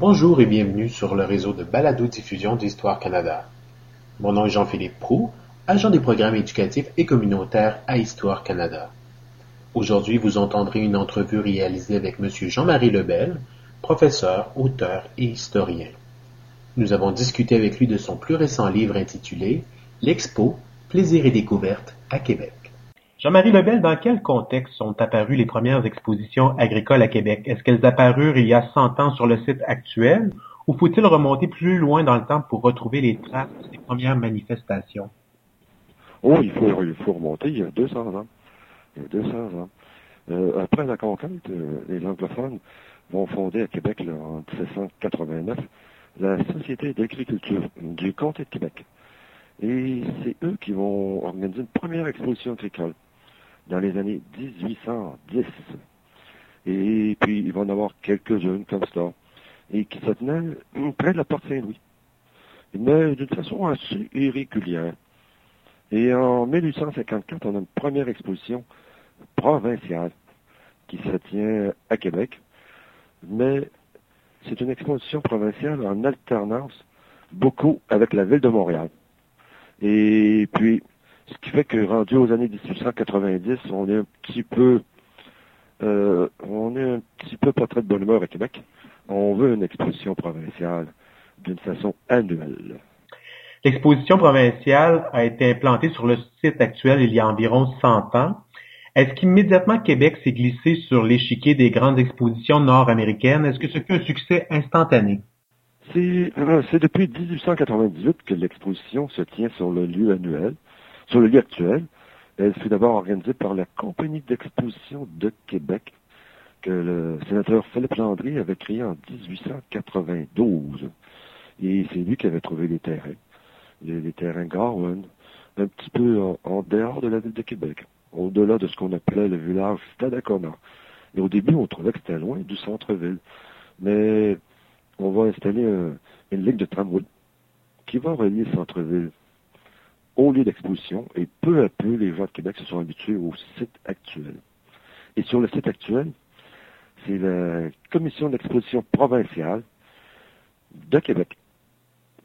Bonjour et bienvenue sur le réseau de balado-diffusion d'Histoire Canada. Mon nom est Jean-Philippe Prou, agent des programmes éducatifs et communautaires à Histoire Canada. Aujourd'hui, vous entendrez une entrevue réalisée avec M. Jean-Marie Lebel, professeur, auteur et historien. Nous avons discuté avec lui de son plus récent livre intitulé L'Expo, plaisir et découverte à Québec. Jean-Marie Lebel, dans quel contexte sont apparues les premières expositions agricoles à Québec? Est-ce qu'elles apparurent il y a 100 ans sur le site actuel ou faut-il remonter plus loin dans le temps pour retrouver les traces des premières manifestations? Oh, il faut, remonter il y a 200 ans. Il y a 200 ans. Euh, après la conquête, euh, les anglophones vont fonder à Québec en 1789 la Société d'agriculture du comté de Québec. Et c'est eux qui vont organiser une première exposition agricole dans les années 1810. Et puis, ils vont en avoir quelques-unes comme ça, et qui se tenaient près de la porte Saint-Louis. Mais d'une façon assez irrégulière. Et en 1854, on a une première exposition provinciale qui se tient à Québec. Mais c'est une exposition provinciale en alternance beaucoup avec la ville de Montréal. Et puis, ce qui fait que rendu aux années 1890, on est un petit peu, euh, on est un petit peu pas très de bonne humeur à Québec. On veut une exposition provinciale d'une façon annuelle. L'exposition provinciale a été implantée sur le site actuel il y a environ 100 ans. Est-ce qu'immédiatement Québec s'est glissé sur l'échiquier des grandes expositions nord-américaines? Est-ce que ce fut un succès instantané? Euh, c'est depuis 1898 que l'exposition se tient sur le lieu annuel, sur le lieu actuel. Elle fut d'abord organisée par la Compagnie d'exposition de Québec, que le sénateur Philippe Landry avait créée en 1892. Et c'est lui qui avait trouvé les terrains, les, terrains Garwin, un petit peu en, dehors de la ville de Québec, au-delà de ce qu'on appelait le village Stadacona. Et au début, on trouvait que c'était loin du centre-ville. Mais on va installer une ligne de tramway qui va relier le centre-ville au lieu d'exposition et peu à peu, les gens de Québec se sont habitués au site actuel. Et sur le site actuel, c'est la commission d'exposition provinciale de Québec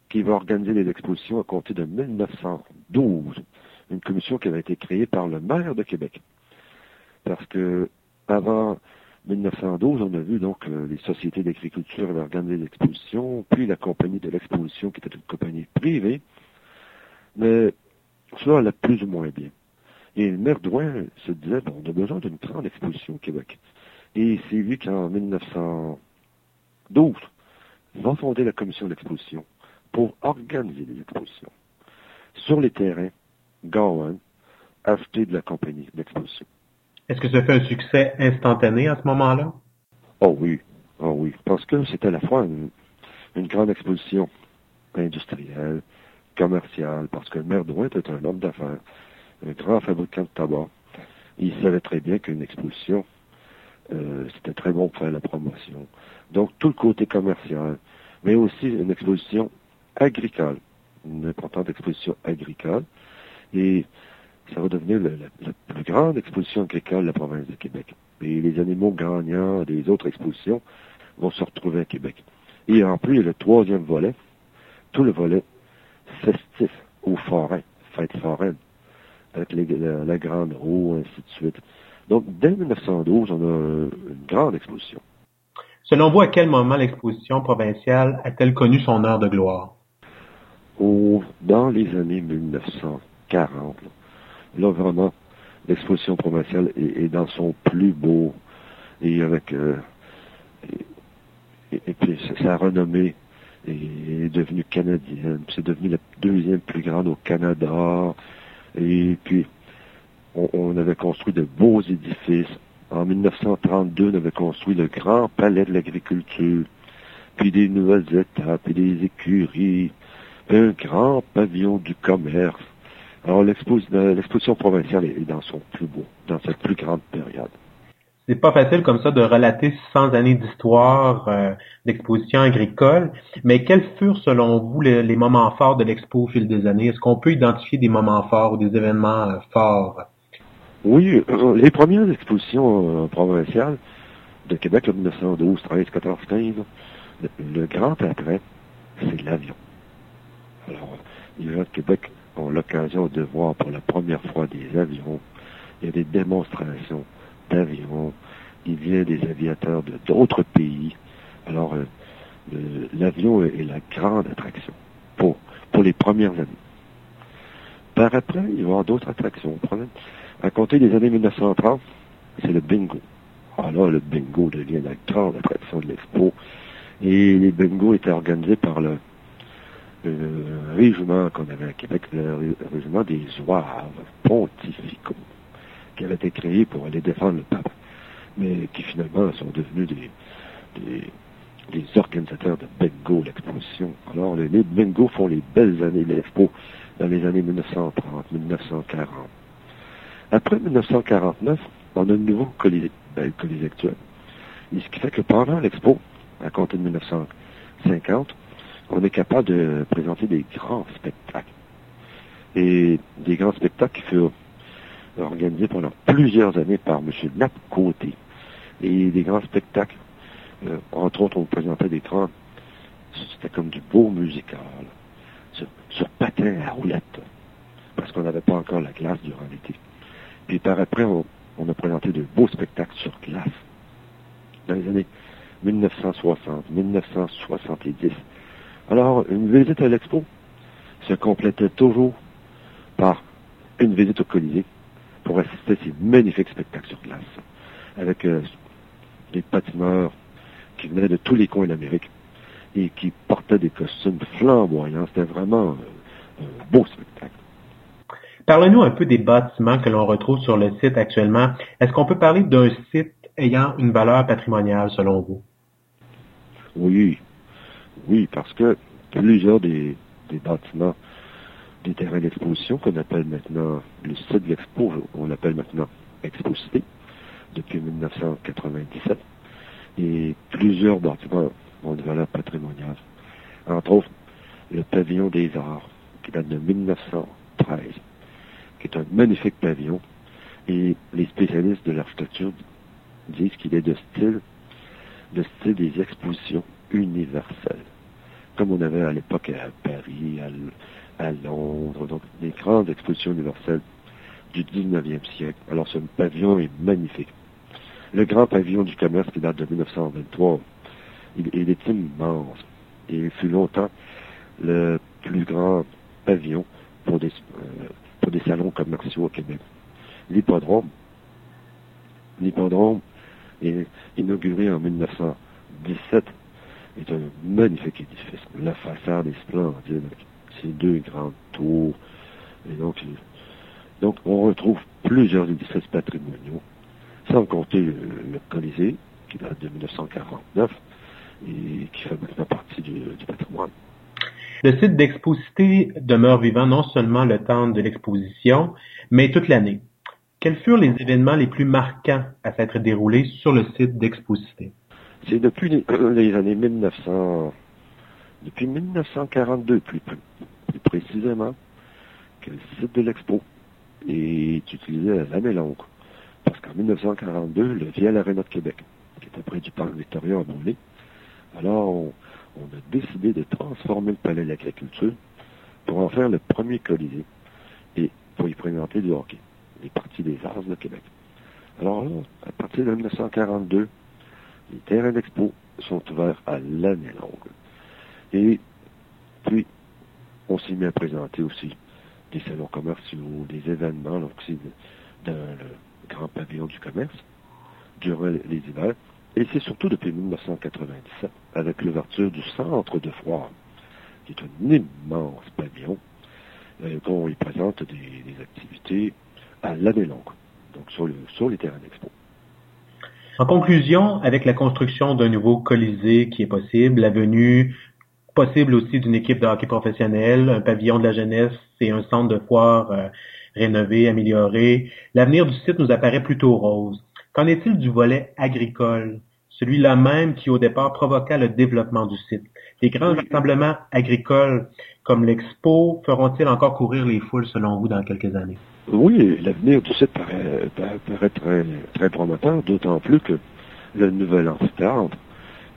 qui va organiser les expositions à compter de 1912. Une commission qui avait été créée par le maire de Québec. Parce que avant 1912, on a vu donc euh, les sociétés d'agriculture avaient organisé l'exposition, puis la compagnie de l'exposition qui était une compagnie privée, mais cela allait plus ou moins bien. Et le maire Douin se disait, bon, on a besoin d'une grande exposition au Québec. Et c'est lui qui, en 1912, va fonder la commission d'exposition pour organiser les expositions. Sur les terrains, Gowan acheté de la compagnie d'exposition. Est-ce que ça fait un succès instantané à ce moment-là? Oh oui, oh oui, parce que c'était à la fois une, grande exposition industrielle, commerciale, parce que le maire Drouin était un homme d'affaires, un grand fabricant de tabac. Il savait très bien qu'une exposition, euh, c'était très bon pour faire la promotion. Donc tout le côté commercial, mais aussi une exposition agricole, une importante exposition agricole. Et ça va devenir la, plus grande exposition agricole de la province de Québec. Et les animaux gagnants des autres expositions vont se retrouver à Québec. Et en plus, il y a le troisième volet, tout le volet festif aux forêts, fête foraine, avec la, grande roue, ainsi de suite. Donc, dès 1912, on a une grande exposition. Selon vous, à quel moment l'exposition provinciale a-t-elle connu son heure de gloire? dans les années 1940. Là, vraiment, l'exposition provinciale est, dans son plus beau et avec euh, et, puis sa renommée est, devenue canadienne. C'est devenu la deuxième plus grande au Canada. Et puis on, avait construit de beaux édifices. En 1932, on avait construit le grand palais de l'agriculture, puis des nouvelles étapes, puis des écuries, un grand pavillon du commerce. Alors l'exposition provinciale est dans son plus beau, dans sa plus grande période. C'est pas facile comme ça de relater 100 années d'histoire euh, d'exposition agricole, mais quels furent selon vous les, moments forts de l'expo au fil des années? Est-ce qu'on peut identifier des moments forts ou des événements euh, forts? Oui, euh, les premières expositions provinciales de Québec, en 1912, 13, 14, 15, le, grand attrait, c'est l'avion. Alors, les gens de Québec ont l'occasion de voir pour la première fois des avions. Il y a des démonstrations d'avions. Il vient des aviateurs d'autres pays. Alors, euh, l'avion est, la grande attraction pour, les premières années. Par après, il va y avoir d'autres attractions. À compter des années 1930, c'est le bingo. Alors, le bingo devient la grande attraction de l'expo. Et les bingos étaient organisés par le, régiment qu'on avait à Québec, le régiment des Zouaves pontificaux, qui avait été créé pour aller défendre le pape, mais qui finalement sont devenus des, des, organisateurs de bingo, l'exposition. Alors, les, bingos font les belles années de l'expo dans les années 1930, 1940. Après 1949, on a un nouveau colisée, ben, colisée actuel. Et ce qui fait que pendant l'expo, à compter de 1950, on est capable de présenter des grands spectacles. Et des grands spectacles qui furent organisés pendant plusieurs années par M. Nap. Et des grands spectacles, euh, entre autres, on présentait des grands, c'était comme du beau musical, sur, sur patin à roulette, parce qu'on n'avait pas encore la glace durant l'été. Puis par après, on, on a présenté de beaux spectacles sur glace. Dans les années 1960, 1970. Alors, une visite à l'expo se complétait toujours par une visite au Colisée pour assister à ces magnifiques spectacles sur glace, avec euh, des patineurs qui venaient de tous les coins d'Amérique et qui portaient des costumes flamboyants. C'était vraiment euh, un beau spectacle. Parlez-nous un peu des bâtiments que l'on retrouve sur le site actuellement. Est-ce qu'on peut parler d'un site ayant une valeur patrimoniale selon vous? Oui, oui, parce que plusieurs des, des bâtiments des terrains d'exposition qu'on appelle maintenant le site de l'expo, on l'appelle maintenant Exposité depuis 1997. Et plusieurs bâtiments ont valeur patrimoniale. Entre autres, le pavillon des arts, qui date de 1913, qui est un magnifique pavillon. Et les spécialistes de l'architecture disent qu'il est de style, de style des expositions universelles comme on avait à l'époque à Paris, à, Londres, donc des grandes expositions universelles du 19e siècle. Alors ce pavillon est magnifique. Le grand pavillon du commerce qui date de 1923, il, est immense. Et il fut longtemps le plus grand pavillon pour des, euh, pour des salons commerciaux au Québec. L'hippodrome, l'hippodrome inauguré en 1917 est un magnifique édifice. La façade est splendide, ces deux grandes tours. Et donc, donc, on retrouve plusieurs édifices patrimoniaux, sans compter le, Colisée, qui date de 1949 et qui fait maintenant partie du, patrimoine. Le site d'Exposité demeure vivant non seulement le temps de l'exposition, mais toute l'année. Quels furent les événements les plus marquants à s'être déroulés sur le site d'Exposité? C'est depuis les, années 1900, depuis 1942 plus, plus précisément, que le site de l'expo est utilisé à l'année longue. Parce qu'en 1942, le Vielle Arena de Québec, qui était près du parc Victoria, a brûlé. Alors, on, a décidé de transformer le palais de l'agriculture pour en faire le premier colisée et pour y présenter du hockey, les parties des arts de Québec. Alors là, à partir de 1942, les terrains d'expo sont ouverts à l'année longue. Et puis, on s'est mis à présenter aussi des salons commerciaux, des événements, donc c'est dans le grand pavillon du commerce, durant les hivers. Et c'est surtout depuis 1997, avec l'ouverture du centre de foire, qui est un immense pavillon, euh, qu'on y présente des, activités à l'année longue, donc sur, sur les terrains d'expo. En conclusion, avec la construction d'un nouveau Colisée qui est possible, la venue possible aussi d'une équipe de hockey professionnel, un pavillon de la jeunesse et un centre de foire euh, rénové, amélioré, l'avenir du site nous apparaît plutôt rose. Qu'en est-il du volet agricole, celui-là même qui au départ provoqua le développement du site? Les grands rassemblements agricoles comme l'Expo feront-ils encore courir les foules selon vous dans quelques années? Oui, l'avenir du site paraît, très, très prometteur, d'autant plus que le nouvel amphithéâtre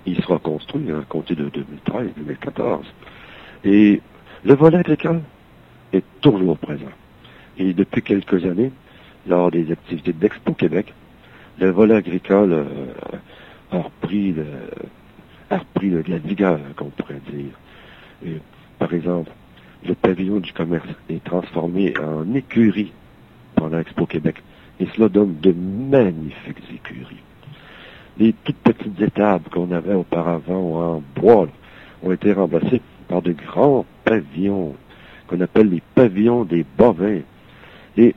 il sera construit à compter de 2013-2014. Et le volet agricole est toujours présent. Et depuis quelques années, lors des activités d'Expo Québec, le volet agricole euh, a repris, le, a de la vigueur, qu'on pourrait dire. Par exemple, le pavillon du commerce est transformé en écurie pendant Expo Québec. Et cela donne de magnifiques écuries. Les toutes petites étables qu'on avait auparavant en bois ont été remplacées par de grands pavillons qu'on appelle les pavillons des bovins. Et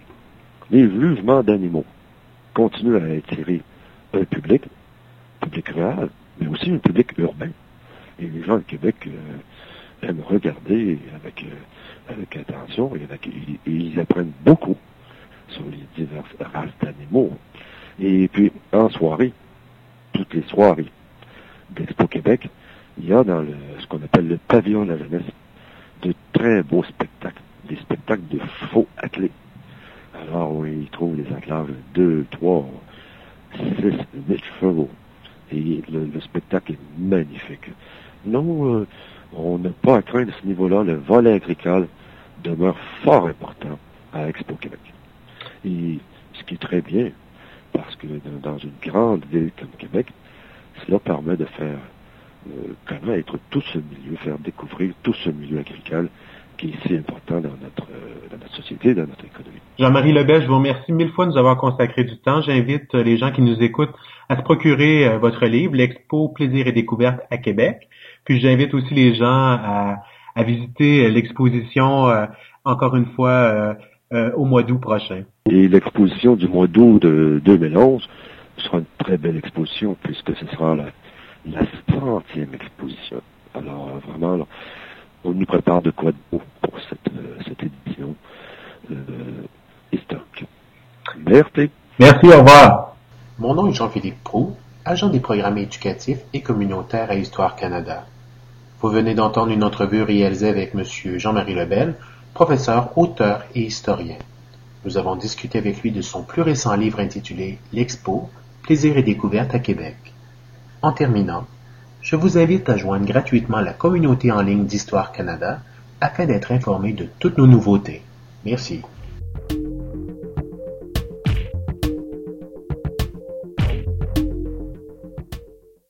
les jugements d'animaux continuent à attirer un public, public rural, mais aussi un public urbain. Et les gens de Québec euh, aiment regarder avec, euh, avec attention et, et, ils apprennent beaucoup sur les diverses races d'animaux. Et puis, en soirée, toutes les soirées d'Expo Québec, il y a dans ce qu'on appelle le pavillon de la jeunesse de très beaux spectacles, des spectacles de faux athlètes. Alors, on y trouve des attelage de 2, 3, 6, 8 chevaux. Et le, spectacle est magnifique. Non, euh, on n'a pas à craindre ce niveau-là. Le volet agricole demeure fort important à Expo Québec. Et ce qui est très bien, parce que dans une grande ville comme Québec, cela permet de faire euh, connaître tout ce milieu, faire découvrir tout ce milieu agricole qui est si important dans notre, euh, dans notre société, dans notre économie. Jean-Marie Lebel, je vous remercie mille fois de nous avoir consacré du temps. J'invite euh, les gens qui nous écoutent à se procurer votre livre, l'Expo Plaisir et Découverte à Québec. Puis j'invite aussi les gens à, à visiter l'exposition, encore une fois, au mois d'août prochain. Et l'exposition du mois d'août de 2011 sera une très belle exposition puisque ce sera la la centième exposition. Alors euh, vraiment, on nous prépare de quoi de beau pour cette, euh, cette édition euh, historique. Merci. Merci, au revoir. Mon nom est Jean-Philippe Prou, agent des programmes éducatifs et communautaires à Histoire Canada. Vous venez d'entendre une entrevue réalisée avec M. Jean-Marie Lebel, professeur, auteur et historien. Nous avons discuté avec lui de son plus récent livre intitulé L'Expo, Plaisir et découverte à Québec. En terminant, je vous invite à joindre gratuitement la communauté en ligne d'Histoire Canada afin d'être informé de toutes nos nouveautés. Merci.